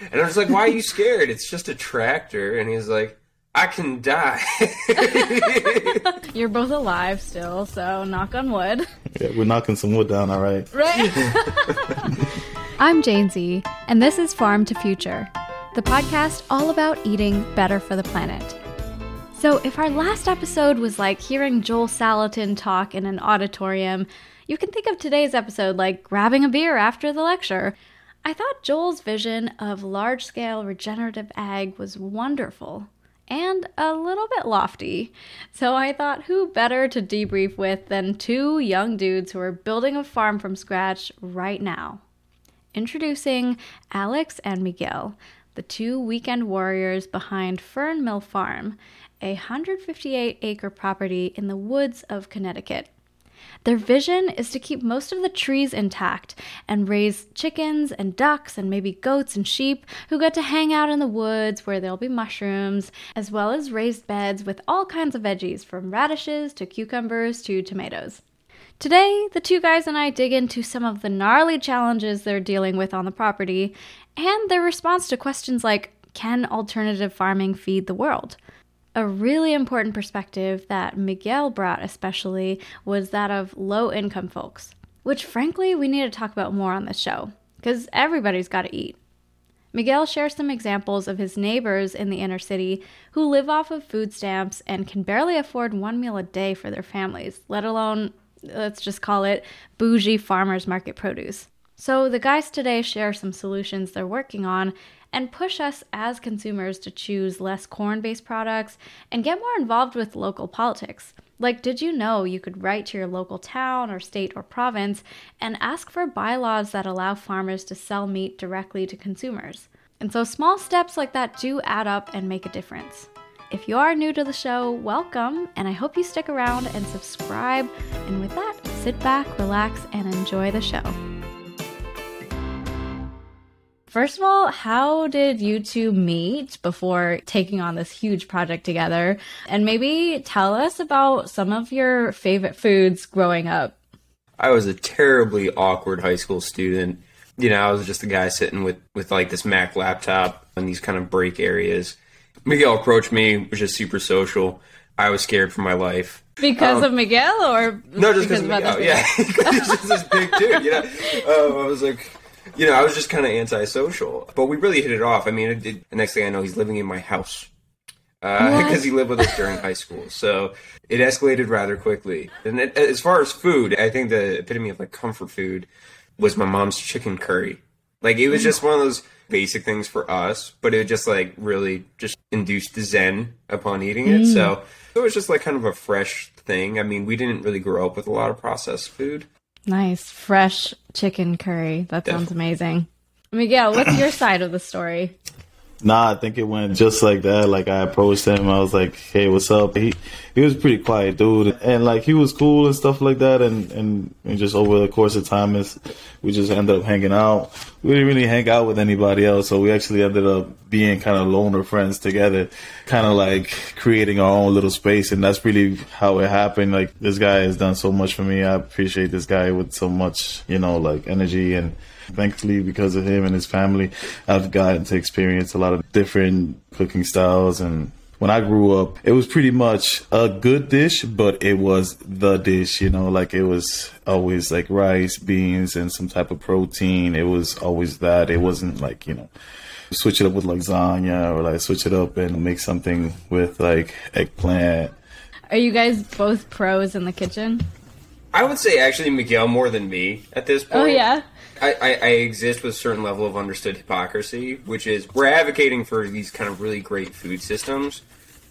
And I was like, why are you scared? It's just a tractor. And he's like, I can die. You're both alive still, so knock on wood. Yeah, we're knocking some wood down, all right. Right. I'm Jane Z, and this is Farm to Future, the podcast all about eating better for the planet. So, if our last episode was like hearing Joel Salatin talk in an auditorium, you can think of today's episode like grabbing a beer after the lecture. I thought Joel's vision of large scale regenerative ag was wonderful and a little bit lofty. So I thought who better to debrief with than two young dudes who are building a farm from scratch right now. Introducing Alex and Miguel, the two weekend warriors behind Fern Mill Farm, a 158 acre property in the woods of Connecticut. Their vision is to keep most of the trees intact and raise chickens and ducks and maybe goats and sheep who get to hang out in the woods where there'll be mushrooms, as well as raised beds with all kinds of veggies from radishes to cucumbers to tomatoes. Today, the two guys and I dig into some of the gnarly challenges they're dealing with on the property and their response to questions like can alternative farming feed the world? A really important perspective that Miguel brought, especially, was that of low income folks, which frankly we need to talk about more on this show, because everybody's got to eat. Miguel shares some examples of his neighbors in the inner city who live off of food stamps and can barely afford one meal a day for their families, let alone, let's just call it, bougie farmers market produce. So, the guys today share some solutions they're working on and push us as consumers to choose less corn based products and get more involved with local politics. Like, did you know you could write to your local town or state or province and ask for bylaws that allow farmers to sell meat directly to consumers? And so, small steps like that do add up and make a difference. If you are new to the show, welcome, and I hope you stick around and subscribe. And with that, sit back, relax, and enjoy the show. First of all, how did you two meet before taking on this huge project together? And maybe tell us about some of your favorite foods growing up. I was a terribly awkward high school student. You know, I was just a guy sitting with, with like this Mac laptop in these kind of break areas. Miguel approached me, was just super social. I was scared for my life. Because um, of Miguel or no, just because of Miguel. Yeah, he's just this big dude. You know, um, I was like, you know, I was just kind of antisocial, but we really hit it off. I mean, it, it, the next thing I know, he's living in my house because uh, he lived with us during high school. So it escalated rather quickly. And it, as far as food, I think the epitome of like comfort food was my mom's chicken curry. Like it was just one of those basic things for us, but it just like really just induced the zen upon eating it. Mm. So it was just like kind of a fresh thing. I mean, we didn't really grow up with a lot of processed food. Nice. Fresh chicken curry. That Definitely. sounds amazing. Miguel, what's your side of the story? Nah, I think it went just like that. Like I approached him, I was like, "Hey, what's up?" He he was pretty quiet dude, and like he was cool and stuff like that. And and, and just over the course of time, is we just ended up hanging out. We didn't really hang out with anybody else, so we actually ended up being kind of loner friends together, kind of like creating our own little space. And that's really how it happened. Like this guy has done so much for me. I appreciate this guy with so much, you know, like energy and Thankfully, because of him and his family, I've gotten to experience a lot of different cooking styles. And when I grew up, it was pretty much a good dish, but it was the dish, you know, like it was always like rice, beans, and some type of protein. It was always that. It wasn't like, you know, switch it up with lasagna or like switch it up and make something with like eggplant. Are you guys both pros in the kitchen? I would say actually Miguel more than me at this oh, point. Oh yeah. I, I, I, exist with a certain level of understood hypocrisy, which is we're advocating for these kind of really great food systems,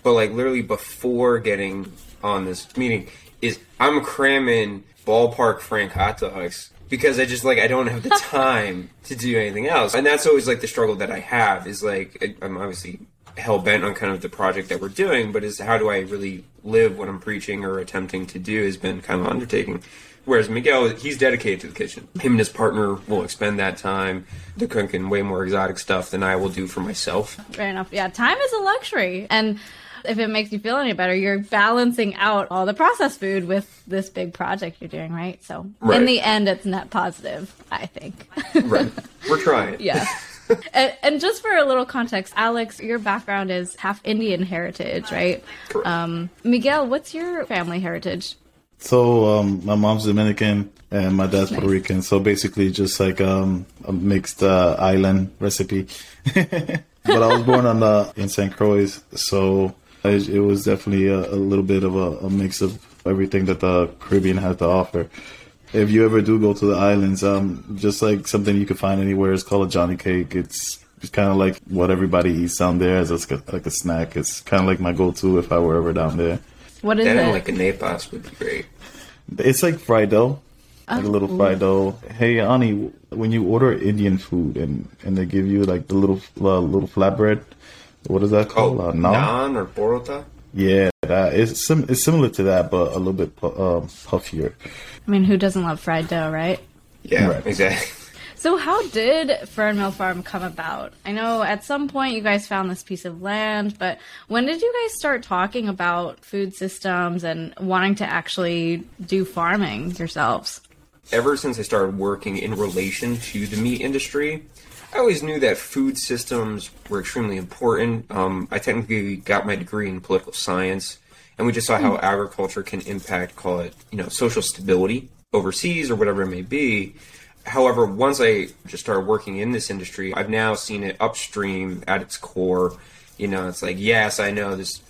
but like literally before getting on this meeting, is I'm cramming ballpark Frank hot dogs because I just like I don't have the time to do anything else, and that's always like the struggle that I have is like I'm obviously hell bent on kind of the project that we're doing, but is how do I really live what I'm preaching or attempting to do has been kind of undertaking. Whereas Miguel, he's dedicated to the kitchen. Him and his partner will expend that time to cooking way more exotic stuff than I will do for myself. Fair enough. Yeah, time is a luxury. And if it makes you feel any better, you're balancing out all the processed food with this big project you're doing, right? So right. in the end, it's net positive, I think. right. We're trying. Yeah. and, and, just for a little context, Alex, your background is half Indian heritage, right? Correct. Um, Miguel, what's your family heritage? So um, my mom's Dominican and my dad's nice. Puerto Rican. So basically, just like um, a mixed uh, island recipe. but I was born on the in St. Croix, so it, it was definitely a, a, little bit of a, a, mix of everything that the Caribbean has to offer. If you ever do go to the islands, um, just like something you can find anywhere, it's called a Johnny cake. It's it's kind of like what everybody eats down there as a, like a snack. It's kind of like my go-to if I were ever down there. What is that it? like a napas would be great. It's like fried dough, like a little fried dough. Hey, Ani, when you order Indian food and and they give you like the little uh, little flatbread, what is that called? Oh, uh, naan? naan or porota. Yeah, that is sim- it's similar to that, but a little bit um, puffier. I mean, who doesn't love fried dough, right? Yeah, right. exactly. So, how did Fernmill Farm come about? I know at some point you guys found this piece of land, but when did you guys start talking about food systems and wanting to actually do farming yourselves? Ever since I started working in relation to the meat industry, I always knew that food systems were extremely important. Um, I technically got my degree in political science, and we just saw how hmm. agriculture can impact, call it, you know, social stability overseas or whatever it may be. However, once I just started working in this industry, I've now seen it upstream at its core. You know, it's like, yes, I know this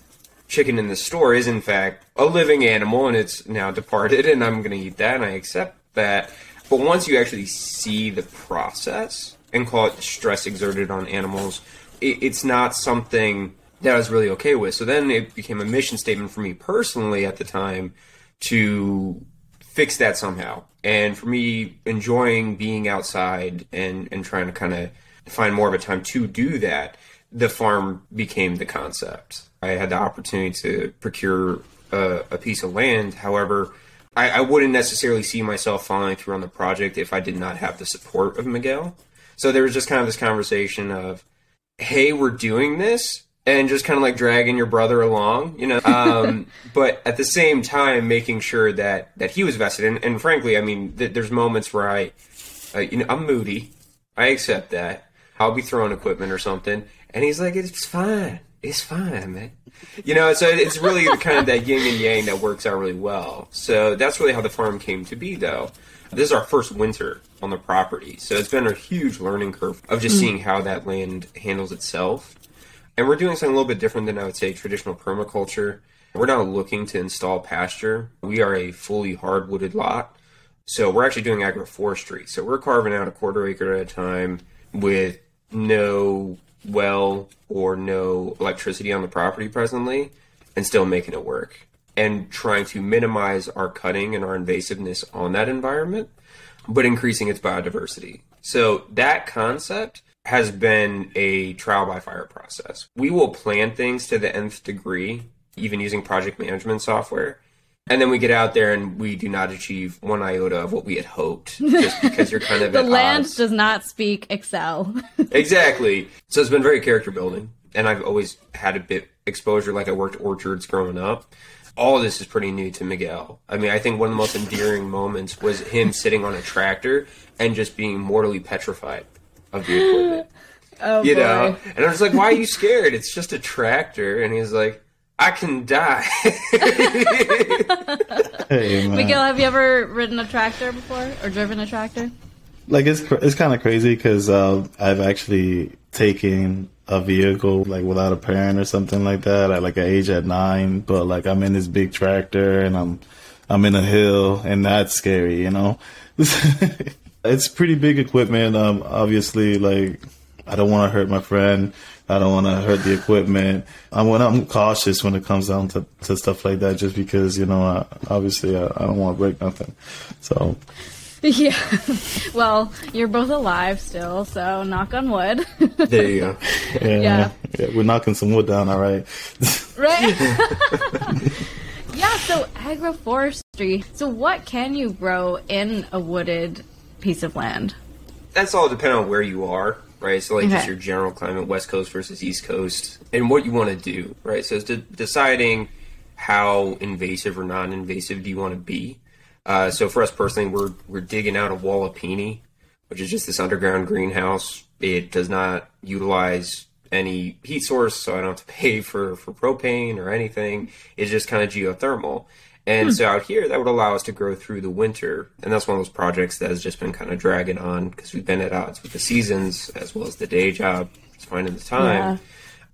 chicken in the store is in fact a living animal and it's now departed and I'm going to eat that and I accept that. But once you actually see the process and call it stress exerted on animals, it, it's not something that I was really okay with. So then it became a mission statement for me personally at the time to fix that somehow. And for me, enjoying being outside and, and trying to kind of find more of a time to do that, the farm became the concept. I had the opportunity to procure a, a piece of land. However, I, I, wouldn't necessarily see myself following through on the project if I did not have the support of Miguel. So there was just kind of this conversation of, hey, we're doing this, and just kind of like dragging your brother along, you know. Um, but at the same time, making sure that that he was vested. And, and frankly, I mean, th- there's moments where I, uh, you know, I'm moody. I accept that. I'll be throwing equipment or something, and he's like, "It's fine. It's fine, man." You know, so it's really the kind of that yin and yang that works out really well. So that's really how the farm came to be, though. This is our first winter on the property, so it's been a huge learning curve of just mm. seeing how that land handles itself and we're doing something a little bit different than I would say traditional permaculture. We're not looking to install pasture. We are a fully hardwooded lot. So we're actually doing agroforestry. So we're carving out a quarter acre at a time with no well or no electricity on the property presently and still making it work and trying to minimize our cutting and our invasiveness on that environment, but increasing its biodiversity. So that concept has been a trial by fire process. We will plan things to the nth degree, even using project management software. And then we get out there and we do not achieve one iota of what we had hoped, just because you're kind of the land odds. does not speak Excel. exactly. So it's been very character building, and I've always had a bit exposure. Like I worked orchards growing up. All of this is pretty new to Miguel. I mean, I think one of the most endearing moments was him sitting on a tractor and just being mortally petrified of the equipment. oh, you boy. know? And I was like, why are you scared? It's just a tractor. And he's like, I can die. hey, Miguel, have you ever ridden a tractor before or driven a tractor? Like it's it's kind of crazy because uh, I've actually taken a vehicle like without a parent or something like that at like an age at nine. But like I'm in this big tractor and I'm I'm in a hill and that's scary, you know. It's pretty big equipment. Um, obviously, like I don't want to hurt my friend. I don't want to hurt the equipment. I'm when I'm cautious when it comes down to, to stuff like that, just because you know, I, obviously, I, I don't want to break nothing. So. Yeah. Well, you're both alive still, so knock on wood. there you go. Yeah, yeah. yeah. We're knocking some wood down, all right. right. yeah, so agroforestry. So what can you grow in a wooded piece of land? That's all depending on where you are, right? So, like, okay. just your general climate, West Coast versus East Coast, and what you want to do, right? So, it's de- deciding how invasive or non invasive do you want to be. Uh, so, for us personally, we're, we're digging out a walipini, which is just this underground greenhouse It does not utilize any heat source, so I don't have to pay for, for propane or anything. It's just kind of geothermal. And hmm. so out here, that would allow us to grow through the winter. And that's one of those projects that has just been kind of dragging on because we've been at odds with the seasons as well as the day job. It's finding the time. Yeah.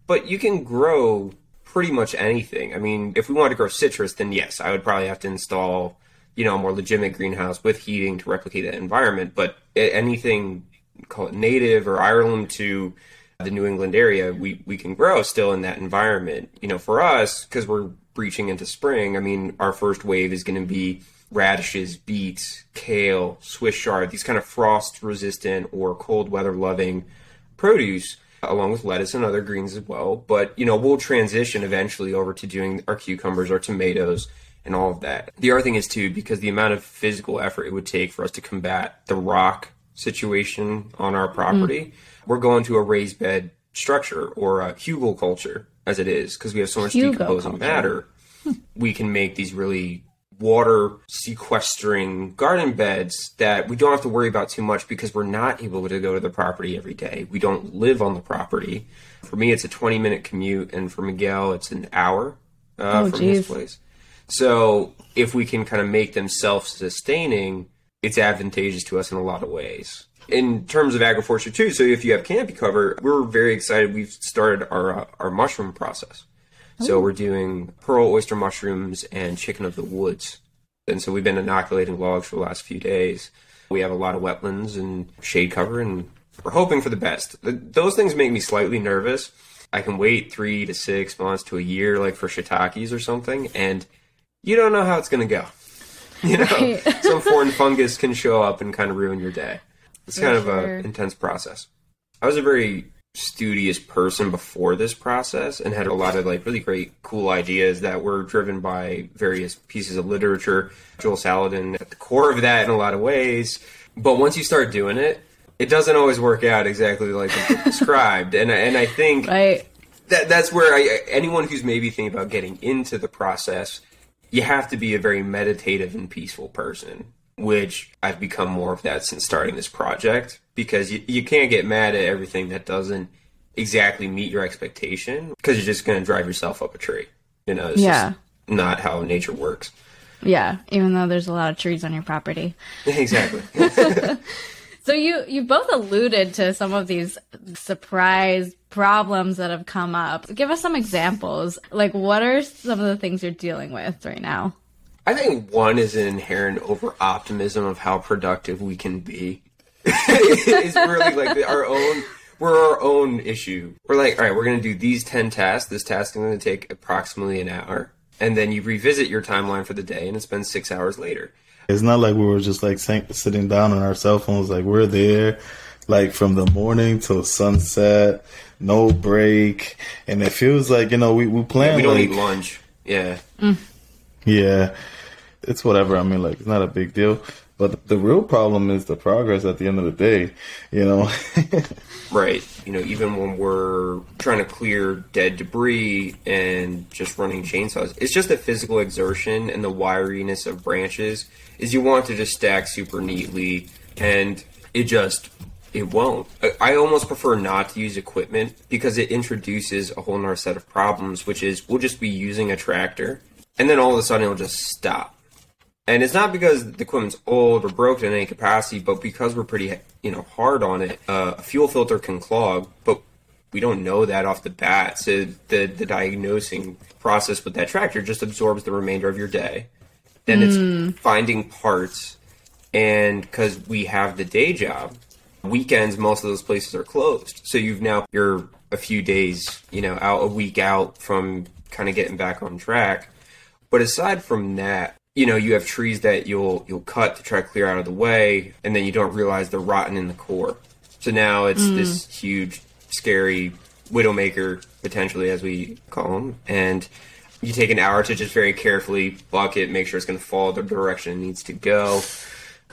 But you can grow pretty much anything. I mean, if we wanted to grow citrus, then yes, I would probably have to install, you know, a more legitimate greenhouse with heating to replicate that environment. But anything, call it native or Ireland to the New England area, we, we can grow still in that environment. You know, for us, because we're breaching into spring, I mean, our first wave is going to be radishes, beets, kale, Swiss chard, these kind of frost resistant or cold weather loving produce along with lettuce and other greens as well. But, you know, we'll transition eventually over to doing our cucumbers, our tomatoes, and all of that. The other thing is, too, because the amount of physical effort it would take for us to combat the rock situation on our property, mm. we're going to a raised bed structure or a hugelkultur, as it is, because we have so much decomposing Hugelkultur. matter. we can make these really water sequestering garden beds that we don't have to worry about too much because we're not able to go to the property every day. We don't live on the property. For me, it's a 20 minute commute, and for Miguel, it's an hour uh, Oh, from his place. So if we can kind of make them self sustaining, it's advantageous to us in a lot of ways. In terms of agroforestry too, so if you have canopy cover, we're very excited. We've started our uh, our mushroom process. So we're doing pearl oyster mushrooms and chicken of the woods. And so we've been inoculating logs for the last few days. We have a lot of wetlands and shade cover, and we're hoping for the best. Those things make me slightly nervous. I can wait three to six months to a year, like for shiitakes or something, and you don't know how it's going to go. You know, Right. some foreign fungus can show up and kind of ruin your day. It's kind of sure. a intense process. I was a very studious person before this process and had a lot of like really great cool ideas that were driven by various pieces of literature joel Salatin at the core of that in a lot of ways but once you start doing it it doesn't always work out exactly like described and, and i think Right. that that's where I, anyone who's maybe thinking about getting into the process, you have to be a very meditative and peaceful person, which I've become more of that since starting this project because you, you can't get mad at everything that doesn't exactly meet your expectation because you're just going to drive yourself up a tree. You know, it's Yeah. just not how nature works. Yeah. Even though there's a lot of trees on your property. exactly. So you you both alluded to some of these surprise problems that have come up. Give us some examples. Like what are some of the things you're dealing with right now? I think one is an inherent over optimism of how productive we can be. it's really like our own. We're our own issue. We're like, all right, we're going to do these ten tasks. This task is going to take approximately an hour, and then you revisit your timeline for the day, and it's been six hours later. It's not like we were just like sitting down on our cell phones. Like we're there, like from the morning till sunset, no break, and it feels like you know we we plan. We don't like, eat lunch. Yeah, Yeah, it's whatever. I mean, like it's not a big deal. But the real problem is the progress at the end of the day. You know. right. You know, even when we're trying to clear dead debris and just running chainsaws, it's just the physical exertion and the wiriness of branches. Is you want to just stack super neatly, and it just it won't. I, almost prefer not to use equipment because it introduces a whole nother set of problems, which is we'll just be using a tractor, and then all of a sudden it'll just stop. And it's not because the equipment's old or broken in any capacity, but because we're pretty, you know, hard on it. Uh, a fuel filter can clog, but we don't know that off the bat. So the the diagnosing process with that tractor just absorbs the remainder of your day. Then it's finding parts, and because we have the day job, weekends most of those places are closed. So you've now you're a few days, you know, out a week out from kind of getting back on track. But aside from that, you know, you have trees that you'll you'll cut to try to clear out of the way, and then you don't realize they're rotten in the core. So now it's this huge, scary widowmaker, potentially as we call them, and you take an hour to just very carefully buck it, make sure it's going to fall the direction it needs to go.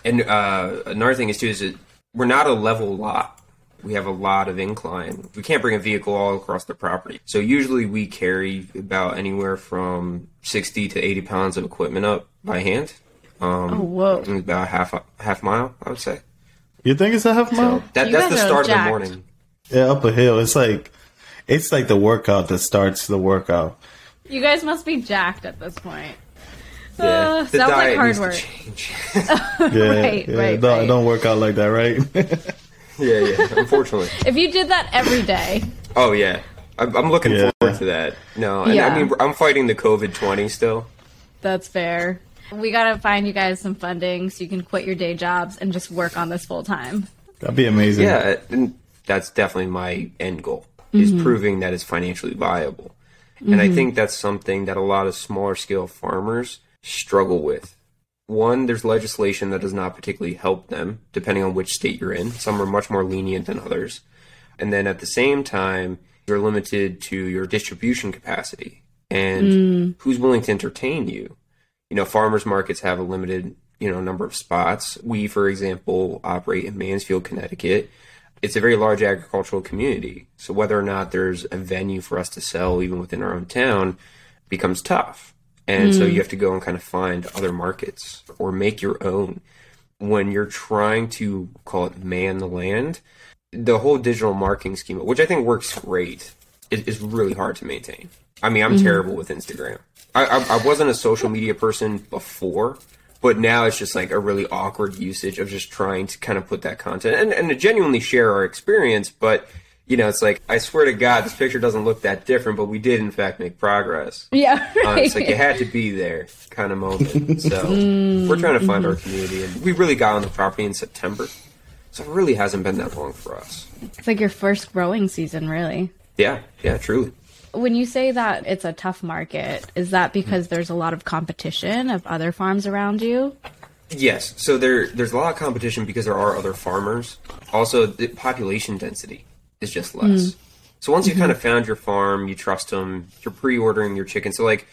And uh, another thing is too is that we're not a level lot. We have a lot of incline. We can't bring a vehicle all across the property. So usually we carry about anywhere from sixty to eighty pounds of equipment up by hand. Um, Oh, whoa. About half half mile, I would say, You think it's a half mile? So that, that's the guys are start of the morning. Yeah, up a hill. It's like it's like the workout that starts the workout. You guys must be jacked at this point. Yeah, Uh, the sounds like hard work. Yeah, Right, yeah. right, don't, right. don't work out like that, right? yeah, yeah. Unfortunately. If you did that every day, Oh yeah, I'm, I'm looking Yeah. forward to that. No, and Yeah. I mean I'm fighting the COVID twenty still. that's fair. We gotta find you guys some funding so you can quit your day jobs and just work on this full time. That'd be amazing. Yeah, and that's definitely my end goal is mm-hmm. proving that it's financially viable. And I mm-hmm. think that's something that a lot of smaller scale farmers struggle with. One, there's legislation that does not particularly help them, depending on which state you're in. Some are much more lenient than others. And then at the same time, you're limited to your distribution capacity and mm. who's willing to entertain you. You know, farmers markets have a limited, you know, number of spots. We, for example, operate in Mansfield, Connecticut. It's a very large agricultural community. So whether or not there's a venue for us to sell even within our own town becomes tough. And so hmm. you have to go and kind of find other markets or make your own. When you're trying to call it man the land, the whole digital marketing schema, which I think works great, is, is really hard to maintain. I mean, I'm hmm. terrible with Instagram. I, I, I wasn't a social media person before, but now it's just like a really awkward usage of just trying to kind of put that content and, and to genuinely share our experience. But, you know, it's like, I swear to God, this picture doesn't look that different, but we did, in fact, make progress. Yeah, Uh, it's like you had to be there kind of moment. So we're trying to find our community, and we really got on the property in September. So it really hasn't been that long for us. it's like your first growing season, really. Yeah, yeah, truly. When you say that it's a tough market, is that because there's a lot of competition of other farms around you? Yes. So there, there's a lot of competition because there are other farmers. Also, the population density is just less. Mm. So once you mm-hmm. kind of found your farm, you trust them, you're pre-ordering your chicken. So like,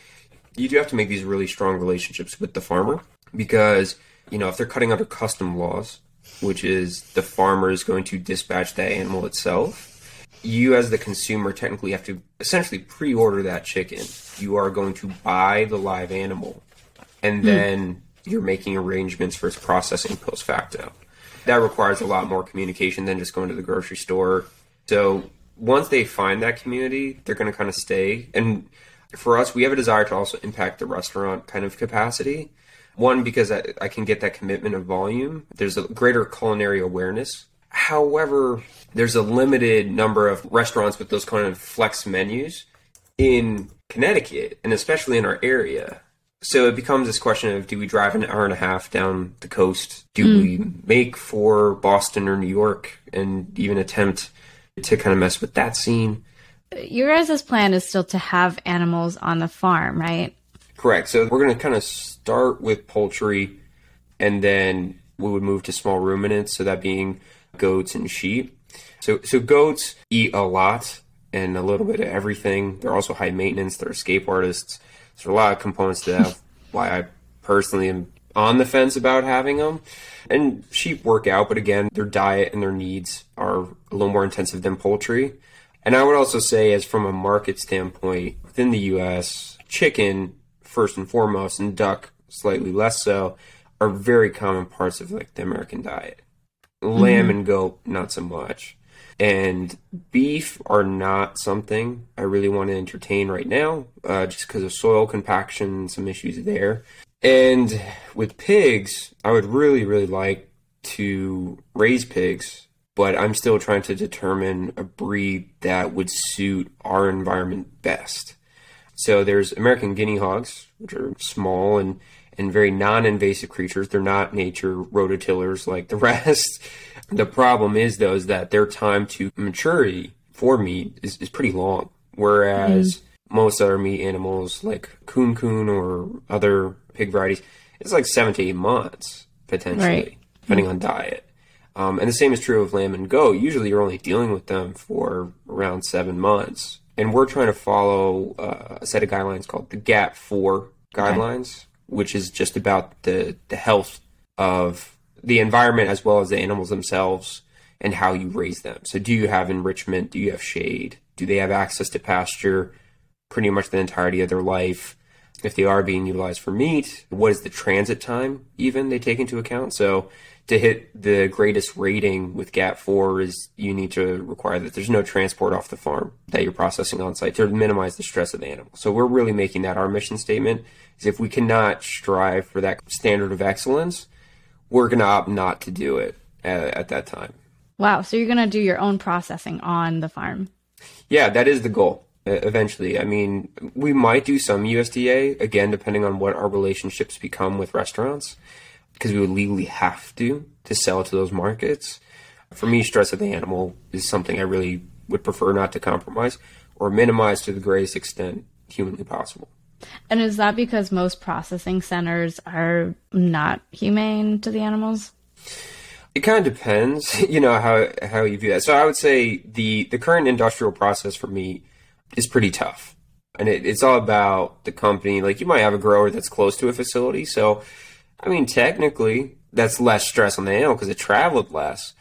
you do have to make these really strong relationships with the farmer because you know if they're cutting under custom laws, which is the farmer is going to dispatch that animal itself. You, as the consumer, technically have to essentially pre-order that chicken. You are going to buy the live animal and mm. then you're making arrangements for its processing post facto. That requires a lot more communication than just going to the grocery store. So once they find that community, they're going to kind of stay. And for us, we have a desire to also impact the restaurant kind of capacity. One, because I, I can get that commitment of volume. There's a greater culinary awareness. However, there's a limited number of restaurants with those kind of flex menus in Connecticut and especially in our area. So it becomes this question of do we drive an hour and a half down the coast? Do mm. we make for Boston or New York and even attempt to kind of mess with that scene? Your guys' plan is still to have animals on the farm, right? Correct. So we're going to kind of start with poultry and then we would move to small ruminants, so that being goats and sheep. So so goats eat a lot and a little bit of everything. They're also high maintenance. They're escape artists. So a lot of components to that. why I personally am on the fence about having them. And sheep work out, but again, their diet and their needs are a little more intensive than poultry. And I would also say, as from a market standpoint, within the U.S., chicken first and foremost, and duck slightly less so, are very common parts of like the American diet. Lamb and goat, not so much. And beef are not something I really want to entertain right now, uh, just because of soil compaction some issues there. And with pigs, I would really, really like to raise pigs, but I'm still trying to determine a breed that would suit our environment best. So there's American guinea hogs, which are small and, and very non-invasive creatures. They're not nature rototillers like the rest. the problem is though is that their time to maturity for meat is, is pretty long. Whereas mm-hmm. most other meat animals like kunekune or other pig varieties, it's like seven to eight months potentially, Right. depending on diet. Um, and the same is true of lamb and goat. Usually, you're only dealing with them for around seven months. And we're trying to follow uh, a set of guidelines called the GAP 4 guidelines, which is just about the, the health of the environment as well as the animals themselves and how you raise them. So, do you have enrichment? Do you have shade? Do they have access to pasture pretty much the entirety of their life? If they are being utilized for meat, what is the transit time even they take into account? So, to hit the greatest rating with GAP4 is you need to require that there's no transport off the farm that you're processing on site to minimize the stress of the animal. So we're really making that our mission statement is if we cannot strive for that standard of excellence, we're going to opt not to do it at, at that time. Wow. So you're going to do your own processing on the farm? Yeah, that is the goal eventually. I mean, we might do some USDA, again, depending on what our relationships become with restaurants because we would legally have to to sell to those markets. For me, stress of the animal is something I really would prefer not to compromise or minimize to the greatest extent humanly possible. And is that because most processing centers are not humane to the animals? It kind of depends, you know, how how you view that. So I would say the the current industrial process for me is pretty tough, and it, it's all about the company. Like you might have a grower that's close to a facility, so I mean, technically, that's less stress on the animal because it traveled less.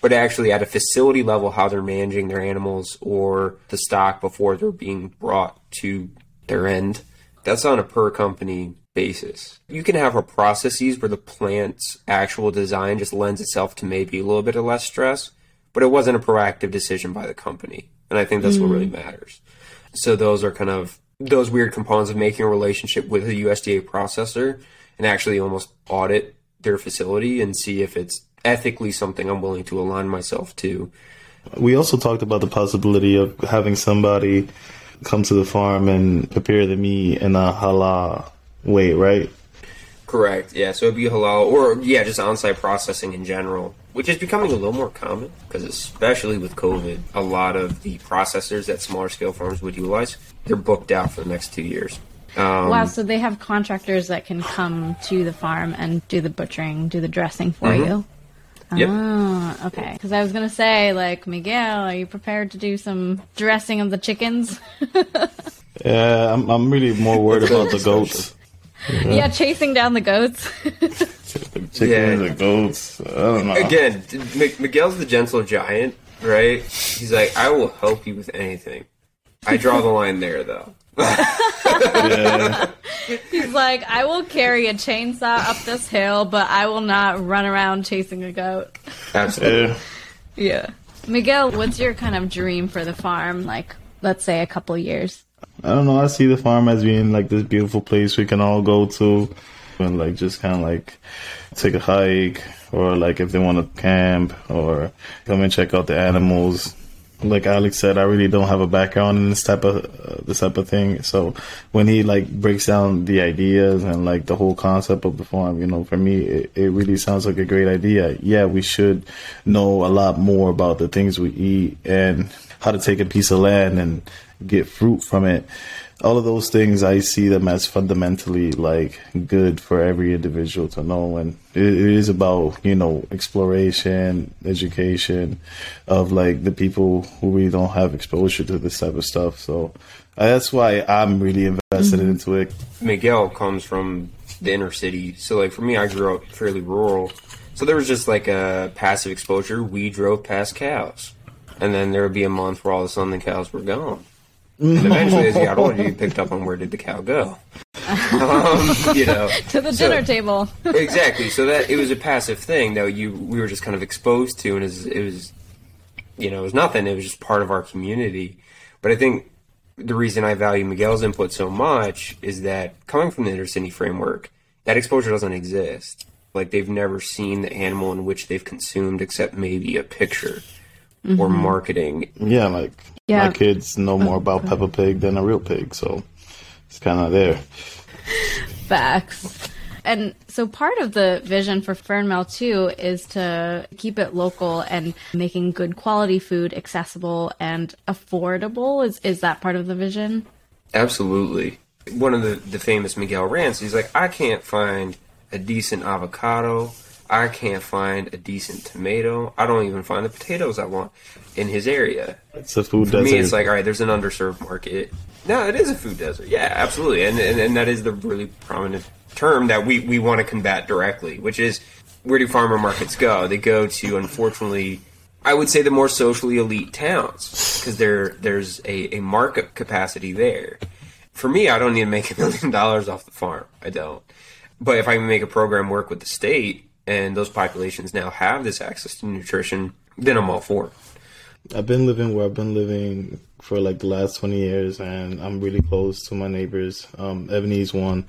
But actually, at a facility level, how they're managing their animals or the stock before they're being brought to their end, that's on a per company basis. You can have a processes where the plant's actual design just lends itself to maybe a little bit of less stress, but it wasn't a proactive decision by the company. And I think that's mm. what really matters. So those are kind of those weird components of making a relationship with a USDA processor and actually almost audit their facility and see if it's ethically something I'm willing to align myself to. We also talked about the possibility of having somebody come to the farm and prepare the meat in a halal way, right? Correct. Yeah. So it'd be halal, or yeah, just on-site processing in general, which is becoming a little more common because, especially with COVID, a lot of the processors that smaller scale farms would utilize they're booked out for the next two years. Um, wow, so they have contractors that can come to the farm and do the butchering, do the dressing for mm-hmm. you. Yep. Oh, okay. Because I was gonna say, like, Miguel, are you prepared to do some dressing of the chickens? yeah, I'm. I'm really more worried about the goats. Yeah. yeah, chasing down the goats. Chickens yeah. the goats. I don't know. Again, Miguel's the gentle giant, right? He's like, I will help you with anything. I draw the line there, though yeah. He's like, I will carry a chainsaw up this hill, but I will not run around chasing a goat. Absolutely. yeah. Miguel, what's your kind of dream for the farm? Like, let's say a couple years. I don't know. I see the farm as being like this beautiful place we can all go to and like just kind of like take a hike or like if they want to camp or come and check out the animals like Alex said, I really don't have a background in this type of uh, this type of thing. So when he like breaks down the ideas and like the whole concept of the farm, you know, for me, it, it really sounds like a great idea. Yeah, we should know a lot more about the things we eat and how to take a piece of land and get fruit from it all of those things I see them as fundamentally like good for every individual to know. And it, it is about you know exploration education of like the people who really don't have exposure to this type of stuff. So uh, that's why I'm really invested mm-hmm. into it. Miguel comes from the inner city. So like for me I grew up fairly rural. So there was just like a passive exposure. We drove past cows. And then there would be a month where all of a sudden the cows were gone and eventually, as you got older, you picked up on where did the cow go. Um, you know, to the dinner so, table. exactly. So that it was a passive thing that you we were just kind of exposed to, and it was, it was, you know, it was nothing. It was just part of our community. But I think the reason I value Miguel's input so much is that coming from the intercity framework, that exposure doesn't exist. Like they've never seen the animal in which they've consumed except maybe a picture mm-hmm. or marketing. Yeah, like yeah. my kids know more about Peppa Pig than a real pig, so it's kind of there. Facts. And so part of the vision for Fernmill too is to keep it local and making good quality food accessible and affordable. Is is that part of the vision? Absolutely. One of the, the famous Miguel rants, he's like, I can't find a decent avocado I can't find a decent tomato. I don't even find the potatoes I want in his area. It's a food For desert. me, it's like, all right, there's an underserved market. No, it is a food desert. Yeah, absolutely. And, and, and that is the really prominent term that we, we want to combat directly, which is where do farmer markets go? They go to, unfortunately, I would say the more socially elite towns because there there's a, a market capacity there. For me, I don't need to make a million dollars off the farm. I don't. But if I can make a program work with the state and those populations now have this access to nutrition, then I'm all for it. I've been living where I've been living for like the last 20 years, and I'm really close to my neighbors. Um, Ebony's one.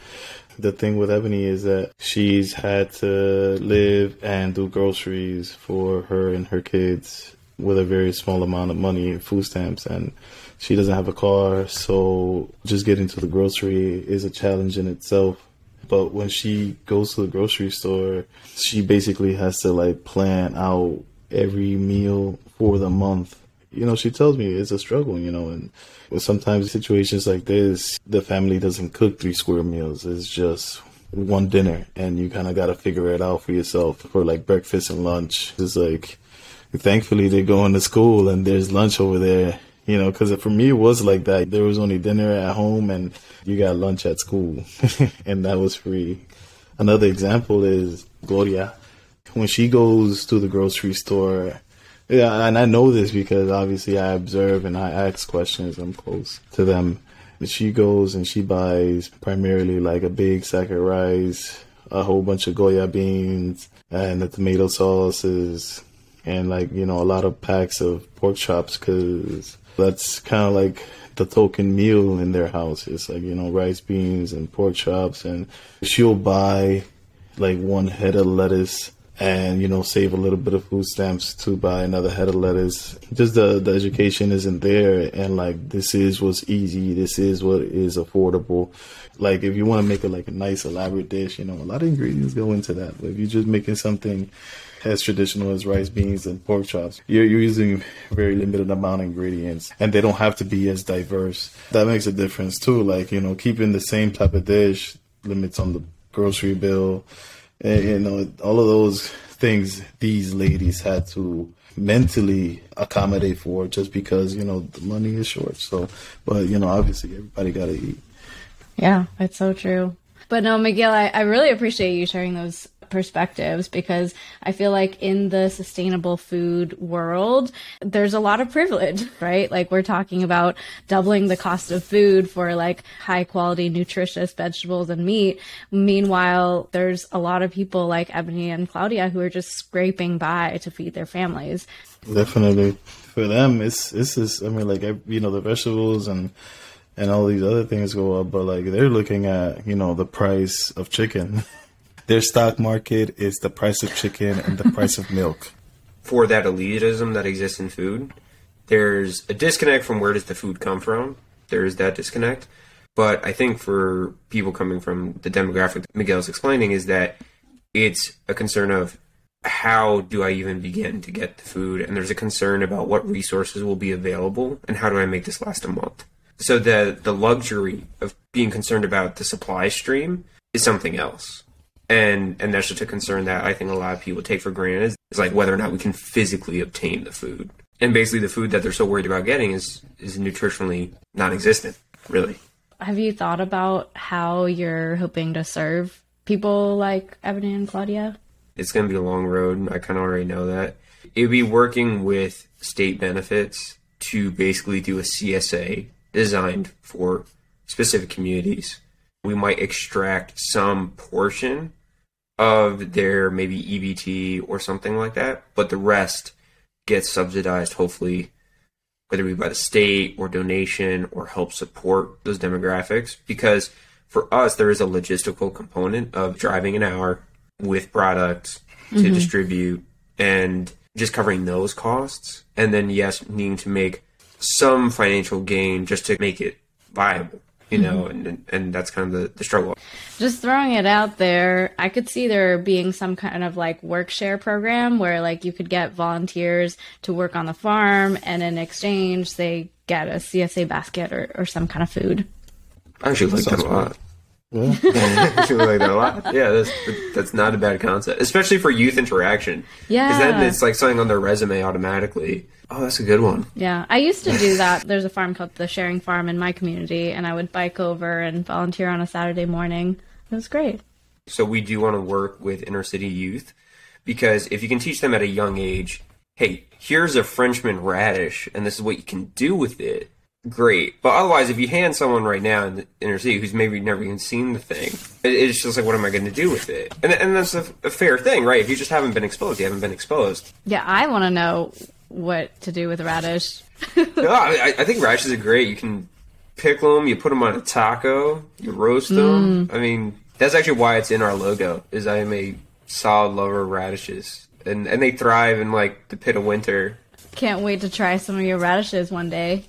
The thing with Ebony is that she's had to live and do groceries for her and her kids with a very small amount of money, food stamps, and she doesn't have a car, so just getting to the grocery is a challenge in itself. But when she goes to the grocery store, she basically has to like plan out every meal for the month. You know, she tells me it's a struggle, you know, and sometimes situations like this, the family doesn't cook three square meals. It's just one dinner and you kind of got to figure it out for yourself for like breakfast and lunch. It's like, thankfully they're going to school and there's lunch over there you know, because for me it was like that. There was only dinner at home and you got lunch at school, and that was free. Another example is Gloria. When she goes to the grocery store, yeah, and I know this because obviously I observe and I ask questions. I'm close to them. She goes and she buys primarily like a big sack of rice, a whole bunch of Goya beans, and the tomato sauces, and like you know a lot of packs of pork chops because that's kind of like the token meal in their house. It's like, you know, rice, beans, and pork chops. And she'll buy like one head of lettuce and, you know, save a little bit of food stamps to buy another head of lettuce. Just the, the education isn't there. And like, this is what's easy. This is what is affordable. Like, if you want to make it like a nice, elaborate dish, you know, a lot of ingredients go into that. But if you're just making something as traditional as rice, beans, and pork chops. You're, you're using very limited amount of ingredients, and they don't have to be as diverse. That makes a difference too. Like you know, keeping the same type of dish limits on the grocery bill, and, you know, all of those things these ladies had to mentally accommodate for just because you know the money is short. So, but you know, obviously everybody got to eat. Yeah, that's so true. But no, Miguel, I, I really appreciate you sharing those perspectives because I feel like in the sustainable food world, there's a lot of privilege, right? Like we're talking about doubling the cost of food for like high quality, nutritious vegetables and meat. Meanwhile, there's a lot of people like Ebony and Claudia who are just scraping by to feed their families. Definitely. For them, it's, it's just, I mean, like, you know, the vegetables and, and all these other things go up, but like they're looking at, you know, the price of chicken. Their stock market is the price of chicken and the price of milk. For that elitism that exists in food, there's a disconnect from where does the food come from. There is that disconnect. But I think for people coming from the demographic Miguel's explaining is that it's a concern of how do I even begin to get the food? And there's a concern about what resources will be available and how do I make this last a month. So the the luxury of being concerned about the supply stream is something else and and that's just a concern that I think a lot of people take for granted is like whether or not we can physically obtain the food. And basically, the food that they're so worried about getting is is nutritionally non-existent, really. Have you thought about how you're hoping to serve people like Ebony and Claudia? It's going to be a long road. I kind of already know that. It would be working with state benefits to basically do a CSA designed for specific communities. We might extract some portion of their maybe EBT or something like that, but the rest gets subsidized, hopefully, whether it be by the state or donation or help support those demographics. Because for us, there is a logistical component of driving an hour with products to mm-hmm. distribute and just covering those costs. And then, yes, needing to make some financial gain just to make it viable you know, mm-hmm. and and that's kind of the, the struggle. Just throwing it out there, I could see there being some kind of like work share program where like you could get volunteers to work on the farm, and in exchange they get a CSA basket or, or some kind of food. I actually like that a lot. Yeah. Like that a lot. Yeah, that's that's not a bad concept, especially for youth interaction. Yeah, because then it's like something on their resume automatically. Oh, that's a good one. Yeah, I used to do that. There's a farm called the Sharing Farm in my community, and I would bike over and volunteer on a Saturday morning. It was great. So we do want to work with inner city youth because if you can teach them at a young age, hey, here's a Frenchman radish, and this is what you can do with it. Great. But otherwise, if you hand someone right now in the inner city who's maybe never even seen the thing, it's just like, what am I going to do with it? And, and that's a, a, fair thing, right? If you just haven't been exposed, you haven't been exposed. Yeah, I want to know what to do with radish. no, I, I, think radishes are great. You can pickle them, you put them on a taco, you roast them. Mm. I mean, that's actually why it's in our logo. Is I am a solid lover of radishes, and and they thrive in like the pit of winter. Can't wait to try some of your radishes one day.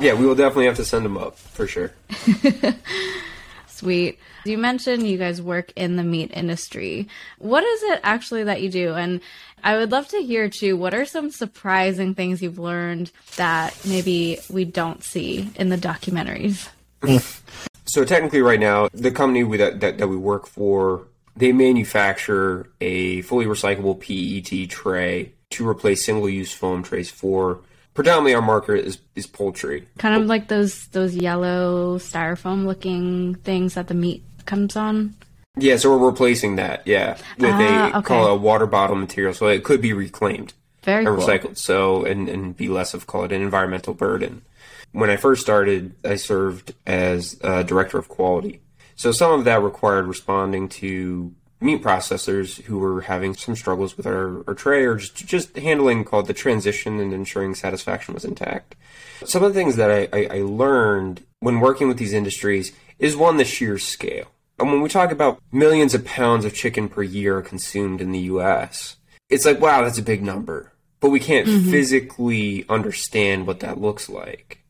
Yeah, we will definitely have to send them up for sure. Sweet. You mentioned you guys work in the meat industry. What is it actually that you do? And I would love to hear too, what are some surprising things you've learned that maybe we don't see in the documentaries? so technically right now, the company we, that, that, that we work for, they manufacture a fully recyclable PET tray to replace single-use foam trays for predominantly our market is, is poultry. Kind of like those those yellow styrofoam looking things that the meat comes on. Yeah, so we're replacing that. Yeah, with ah, a okay. call it a water bottle material, so it could be reclaimed Very and cool. recycled. So and and be less of call it an environmental burden. When I first started, I served as director of quality. So some of that required responding to meat processors who were having some struggles with our, our tray or just, just handling called the transition and ensuring satisfaction was intact. Some of the things that I, I, I learned when working with these industries is one, the sheer scale. And when we talk about millions of pounds of chicken per year consumed in the US, it's like, wow, that's a big number. But we can't mm-hmm. physically understand what that looks like.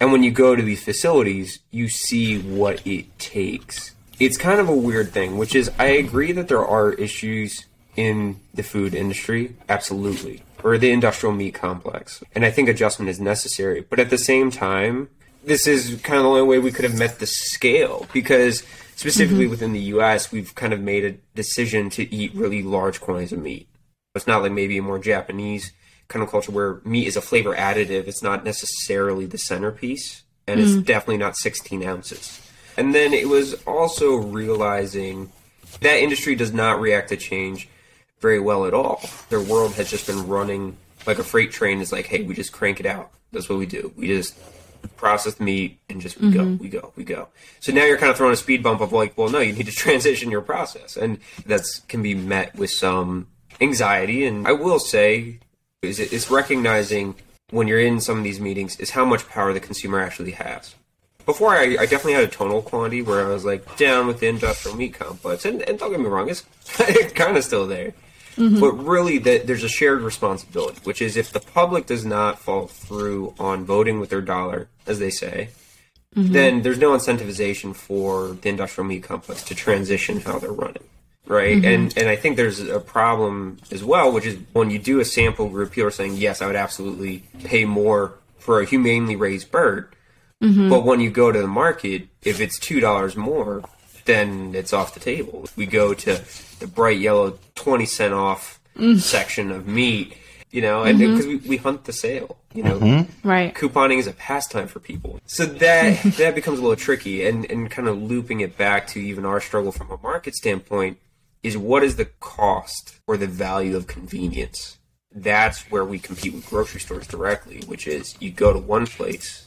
And when you go to these facilities, you see what it takes it's kind of a weird thing, which is I agree that there are issues in the food industry, absolutely, or the industrial meat complex. And I think adjustment is necessary. But at the same time, this is kind of the only way we could have met the scale because specifically mm-hmm. within the US, we've kind of made a decision to eat really large quantities of meat. It's not like maybe a more Japanese kind of culture where meat is a flavor additive. It's not necessarily the centerpiece, and mm-hmm. it's definitely not 16 ounces. And then it was also realizing that industry does not react to change very well at all. Their world has just been running like a freight train. Is like, hey, we just crank it out. That's what we do. We just process meat and just we mm-hmm. go, we go, we go. So now you're kind of throwing a speed bump of like, well, no, you need to transition your process, and that's can be met with some anxiety. And I will say, is it's recognizing when you're in some of these meetings is how much power the consumer actually has before I, I, definitely had a tonal quantity where I was like down with the industrial meat complex, and, and don't get me wrong, it's kind of still there. Mm-hmm. But really, that there's a shared responsibility, which is if the public does not fall through on voting with their dollar, as they say, mm-hmm. then there's no incentivization for the industrial meat complex to transition how they're running, right? Mm-hmm. And and I think there's a problem as well, which is when you do a sample group, people are saying, yes, I would absolutely pay more for a humanely raised bird Mm-hmm. But when you go to the market, if it's two dollars more, then it's off the table. We go to the bright yellow twenty cent off mm. section of meat, you know, and because mm-hmm. we, we hunt the sale, you know, mm-hmm. right? Couponing is a pastime for people, so that that becomes a little tricky. And and kind of looping it back to even our struggle from a market standpoint is what is the cost or the value of convenience? That's where we compete with grocery stores directly, which is you go to one place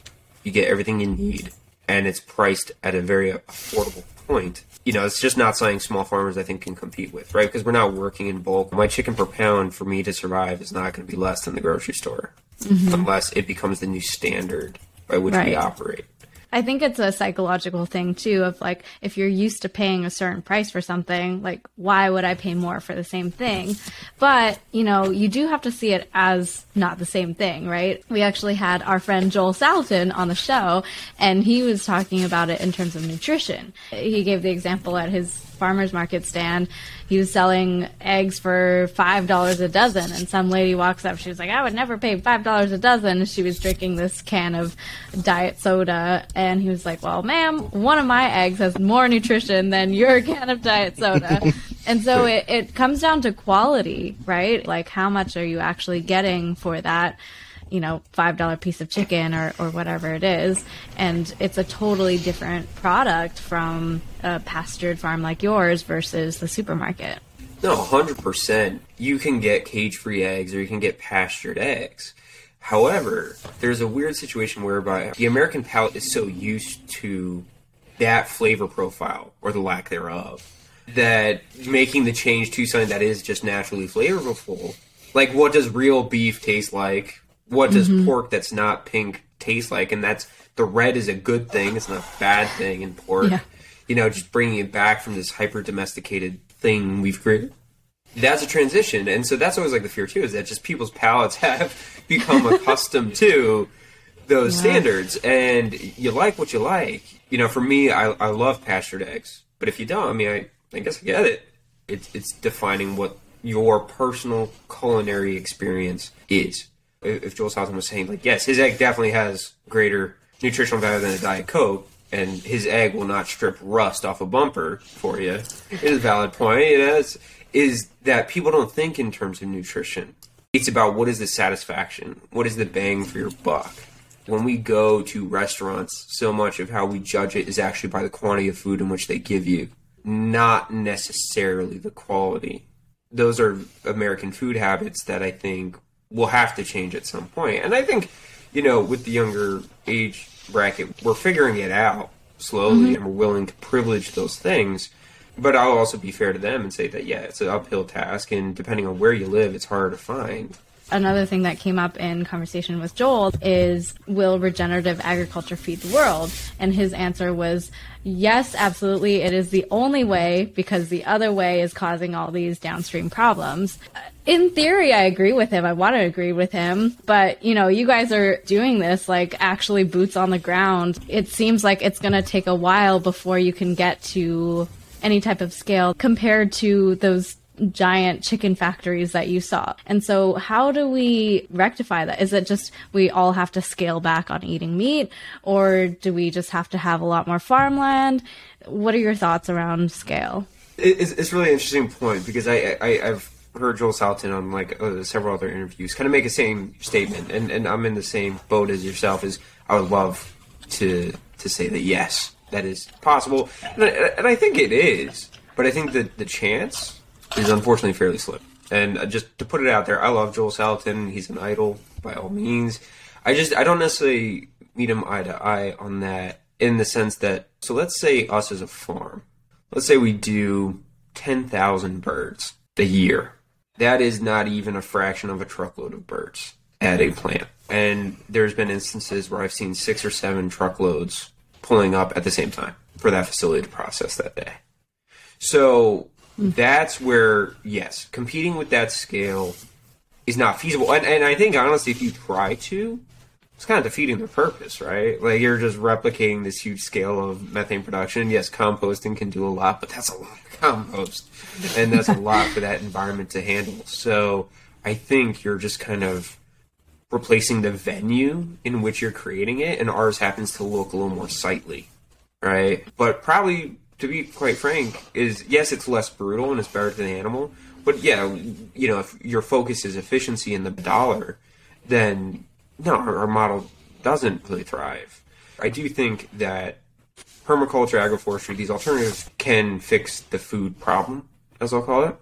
you get everything you need, and it's priced at a very affordable point. You know, it's just not something small farmers I think can compete with, right? Because we're not working in bulk. My chicken per pound for me to survive is not going to be less than the grocery store, mm-hmm. unless it becomes the new standard by which right. we operate. I think it's a psychological thing too of like if you're used to paying a certain price for something, like why would I pay more for the same thing? But, you know, you do have to see it as not the same thing, right? We actually had our friend Joel Salatin on the show and he was talking about it in terms of nutrition. He gave the example at his farmer's market stand. He was selling eggs for five dollars a dozen, and some lady walks up. She was like, "I would never pay five dollars a dozen." She was drinking this can of diet soda, and he was like, "Well, ma'am, one of my eggs has more nutrition than your can of diet soda." and so it, it comes down to quality, right? Like, how much are you actually getting for that? You know, five dollar piece of chicken or, or whatever it is. And it's a totally different product from a pastured farm like yours versus the supermarket. No, hundred percent. You can get cage free eggs or you can get pastured eggs. However, there's a weird situation whereby the American palate is so used to that flavor profile or the lack thereof that making the change to something that is just naturally flavorful, like what does real beef taste like? What does Mm-hmm. pork that's not pink taste like? And that's the red is a good thing; it's not a bad thing in pork. Yeah. You know, just bringing it back from this hyper domesticated thing we've created that's a transition and so that's always like the fear too is that just people's palates have become accustomed to those Yeah. standards and you like what you like you know for me I, I love pastured eggs but if you don't i mean i, I guess i get it it's, it's defining what your personal culinary experience is if joel Salatin was saying like yes his egg definitely has greater nutritional value than a diet coke and his egg will not strip rust off a bumper for you it is a valid point. It's, is that people don't think in terms of nutrition. It's about what is the satisfaction what is the bang for your buck. When we go to restaurants so much of how we judge it is actually by the quantity of food in which they give you not necessarily the quality. Those are American food habits that I think will have to change at some point. And I think, you know, with the younger age bracket, we're figuring it out slowly mm-hmm. and we're willing to privilege those things. But I'll also be fair to them and say that, yeah, it's an uphill task. And depending on where you live, it's harder to find. Another thing that came up in conversation with Joel is will regenerative agriculture feed the world? And his answer was yes, absolutely. It is the only way because the other way is causing all these downstream problems. In theory, I agree with him. I want to agree with him. But, you know, you guys are doing this like actually boots on the ground. It seems like it's going to take a while before you can get to any type of scale compared to those giant chicken factories that you saw. And so, how do we rectify that? Is it just we all have to scale back on eating meat, or do we just have to have a lot more farmland? What are your thoughts around scale? It's, it's really interesting point because I, I I've heard Joel Salatin on like uh, several other interviews kind of make the same statement, and, and I'm in the same boat as yourself. Is I would love to to say that yes, that is possible, and I, and I think it is, but I think that the chance is unfortunately fairly slim. And uh, just to put it out there, I love Joel Salatin. He's an idol by all means. I just I don't necessarily meet him eye to eye on that in the sense that so let's say us as a farm, let's say we do ten thousand birds a year. That is not even a fraction of a truckload of birds at a plant. And there's been instances where I've seen six or seven truckloads pulling up at the same time for that facility to process that day. So that's where, yes, competing with that scale is not feasible. And, and I think, honestly, if you try to, it's kind of defeating the purpose, right? Like, you're just replicating this huge scale of methane production. Yes, composting can do a lot, but that's a lot compost. And that's a lot for that environment to handle. So I think you're just kind of replacing the venue in which you're creating it, and ours happens to look a little more sightly, right? But probably, to be quite frank, is yes, it's less brutal and it's better to the animal. But yeah, you know, if your focus is efficiency and the dollar, then no, our, our model doesn't really thrive. I do think that permaculture, agroforestry, these alternatives can fix the food problem, as I'll call it.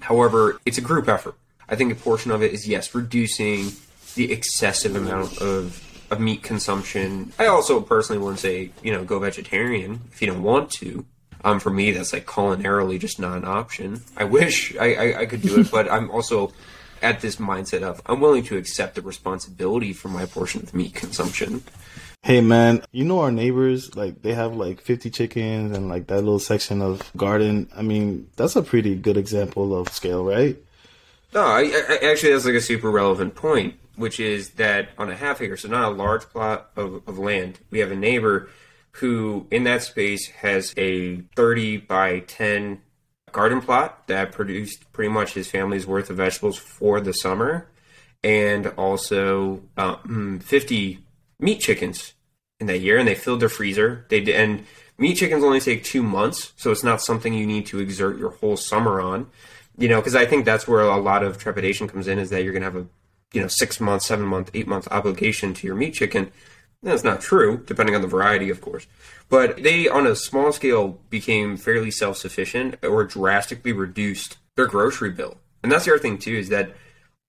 However, it's a group effort. I think a portion of it is yes, reducing the excessive amount of of meat consumption. I also personally wouldn't say you know go vegetarian if you don't want to. Um, for me, that's like culinarily just not an option. I wish I, I, I could do it, but I'm also at this mindset of I'm willing to accept the responsibility for my portion of the meat consumption. Hey man, you know our neighbors, like they have like 50 chickens and like that little section of garden. I mean, that's a pretty good example of scale, right? No, I, I, actually, that's like a super relevant point, which is that on a half acre, so not a large plot of, of land, we have a neighbor who, in that space, has a 30 by 10 garden plot that produced pretty much his family's worth of vegetables for the summer, and also um, 50 meat chickens in that year, and they filled their freezer. They did, and meat chickens only take two months, so it's not something you need to exert your whole summer on you know, because I think that's where a lot of trepidation comes in is that you're going to have a, you know, six month, seven month, eight month obligation to your meat chicken. That's not true, depending on the variety, of course. But they, on a small scale, became fairly self sufficient or drastically reduced their grocery bill. And that's the other thing, too, is that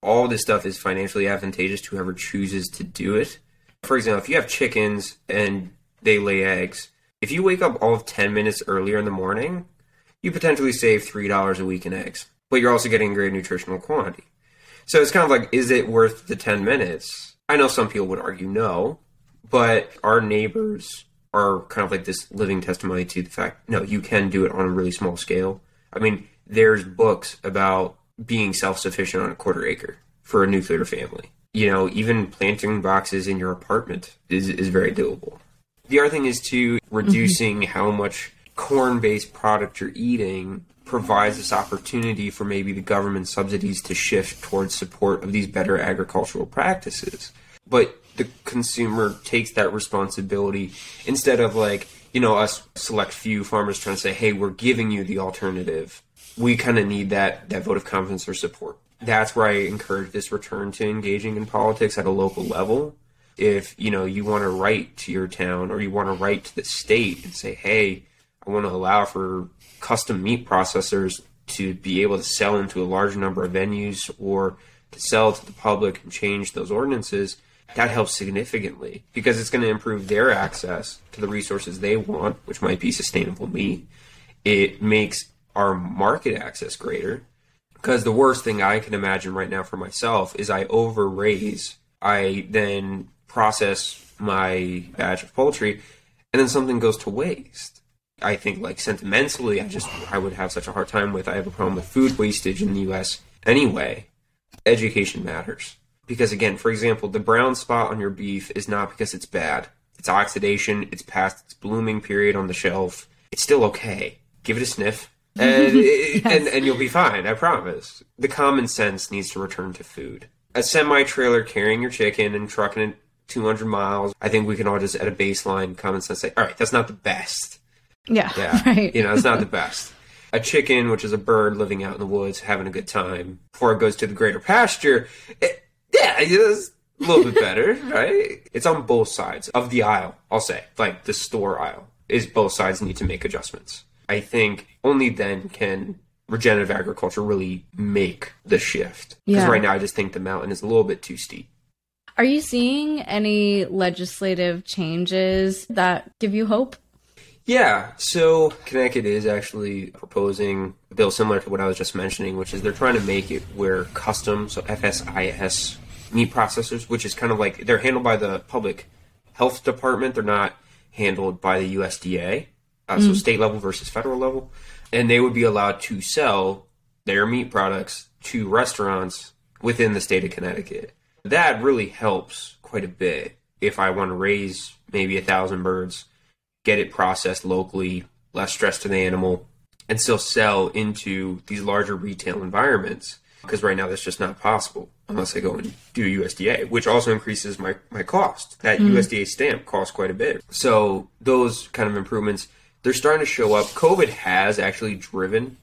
all this stuff is financially advantageous to whoever chooses to do it. For example, if you have chickens and they lay eggs, if you wake up all of 10 minutes earlier in the morning, you potentially save $3 a week in eggs, but you're also getting a great nutritional quantity. So it's kind of like, is it worth the 10 minutes? I know some people would argue no, but our neighbors are kind of like this living testimony to the fact, no, you can do it on a really small scale. I mean, there's books about being self sufficient on a quarter acre for a nuclear family. You know, even planting boxes in your apartment is, is very doable. The other thing is to reducing mm-hmm. how much corn based product you're eating provides this opportunity for maybe the government subsidies to shift towards support of these better agricultural practices. But the consumer takes that responsibility instead of like, you know, us select few farmers trying to say, hey, we're giving you the alternative. We kind of need that, that vote of confidence or support. That's where I encourage this return to engaging in politics at a local level. If, you know, you want to write to your town or you want to write to the state and say, hey, I want to allow for custom meat processors to be able to sell into a large number of venues or to sell to the public and change those ordinances, that helps significantly because it's going to improve their access to the resources they want, which might be sustainable meat. It makes our market access greater because the worst thing I can imagine right now for myself is I overraise. I then process my batch of poultry, and then something goes to waste. I think like sentimentally, I just I would have such a hard time with. I have a problem with food wastage in the U.S. anyway. Education matters because again, for example, the brown spot on your beef is not because it's bad. It's oxidation. It's past its blooming period on the shelf. It's still okay. Give it a sniff, and yes. and and you'll be fine. I promise. The common sense needs to return to food. A semi trailer carrying your chicken and trucking it 200 miles. I think we can all just at a baseline common sense say, all right, that's not the best. Yeah, yeah. Right. You know, it's not the best. A chicken, which is a bird living out in the woods, having a good time, before it goes to the greater pasture, it, yeah, it's a little bit better, right? It's on both sides of the aisle, I'll say. Like the store aisle is both sides need to make adjustments. I think only then can regenerative agriculture really make the shift. Because yeah. right now I just think the mountain is a little bit too steep. Are you seeing any legislative changes that give you hope? Yeah, so Connecticut is actually proposing a bill similar to what I was just mentioning, which is they're trying to make it where custom, so FSIS meat processors, which is kind of like they're handled by the public health department, they're not handled by the USDA, uh, mm. so state level versus federal level, and they would be allowed to sell their meat products to restaurants within the state of Connecticut. That really helps quite a bit if I want to raise maybe a thousand birds get it processed locally, less stress to the animal, and still sell into these larger retail environments. Because right now that's just not possible unless I go and do USDA, which also increases my, my cost. That mm. USDA stamp costs quite a bit. So those kind of improvements, they're starting to show up. COVID has actually driven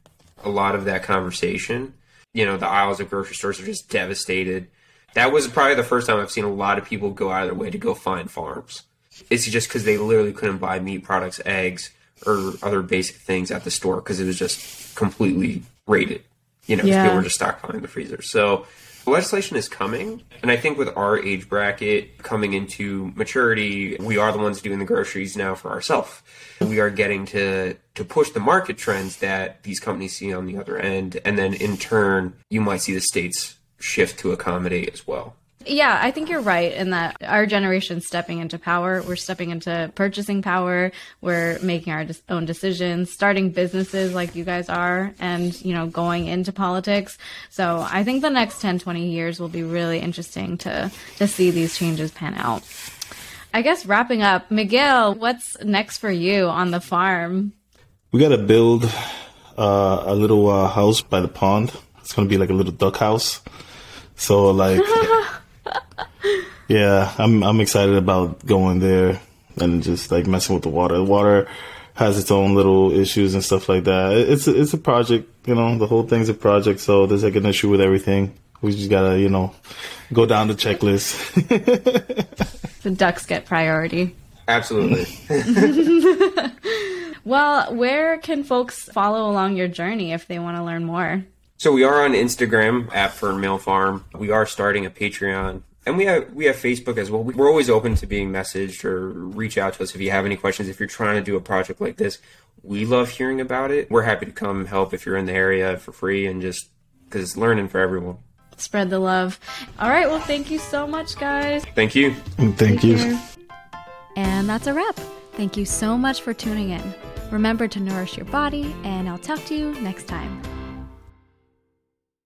a lot of that conversation. You know, the aisles of grocery stores are just devastated. That was probably the first time I've seen a lot of people go out of their way to go find farms it's just because they literally couldn't buy meat products, eggs, or other basic things at the store because it was just completely rated. You know, yeah. people were just stockpiling the freezer. So legislation is coming, and I think with our age bracket coming into maturity, we are the ones doing the groceries now for ourselves. We are getting to to push the market trends that these companies see on the other end, and then in turn, you might see the states shift to accommodate as well. Yeah, I think you're right in that our generation's stepping into power. We're stepping into purchasing power. We're making our own decisions, starting businesses like you guys are, and, you know, going into politics. So I think the next 10, 20 years will be really interesting to, to see these changes pan out. I guess wrapping up, Miguel, what's next for you on the farm? We got to build uh, a little uh, house by the pond. It's going to be like a little duck house. So, like. yeah, I'm I'm excited about going there and just like messing with the water. The water has its own little issues and stuff like that. It's a, it's a project, you know. The whole thing's a project, so there's like an issue with everything. We just gotta, you know, go down the checklist. the ducks get priority. Absolutely. well, where can folks follow along your journey if they want to learn more? So we are on Instagram at Fernmill Farm. We are starting a Patreon. And we have we have Facebook as well. We're always open to being messaged or reach out to us if you have any questions. If you're trying to do a project like this, we love hearing about it. We're happy to come help if you're in the area for free and just because it's learning for everyone. Spread the love. All right. Well, thank you so much, guys. Thank you. Thank Take you. care. And that's a wrap. Thank you so much for tuning in. Remember to nourish your body, and I'll talk to you next time.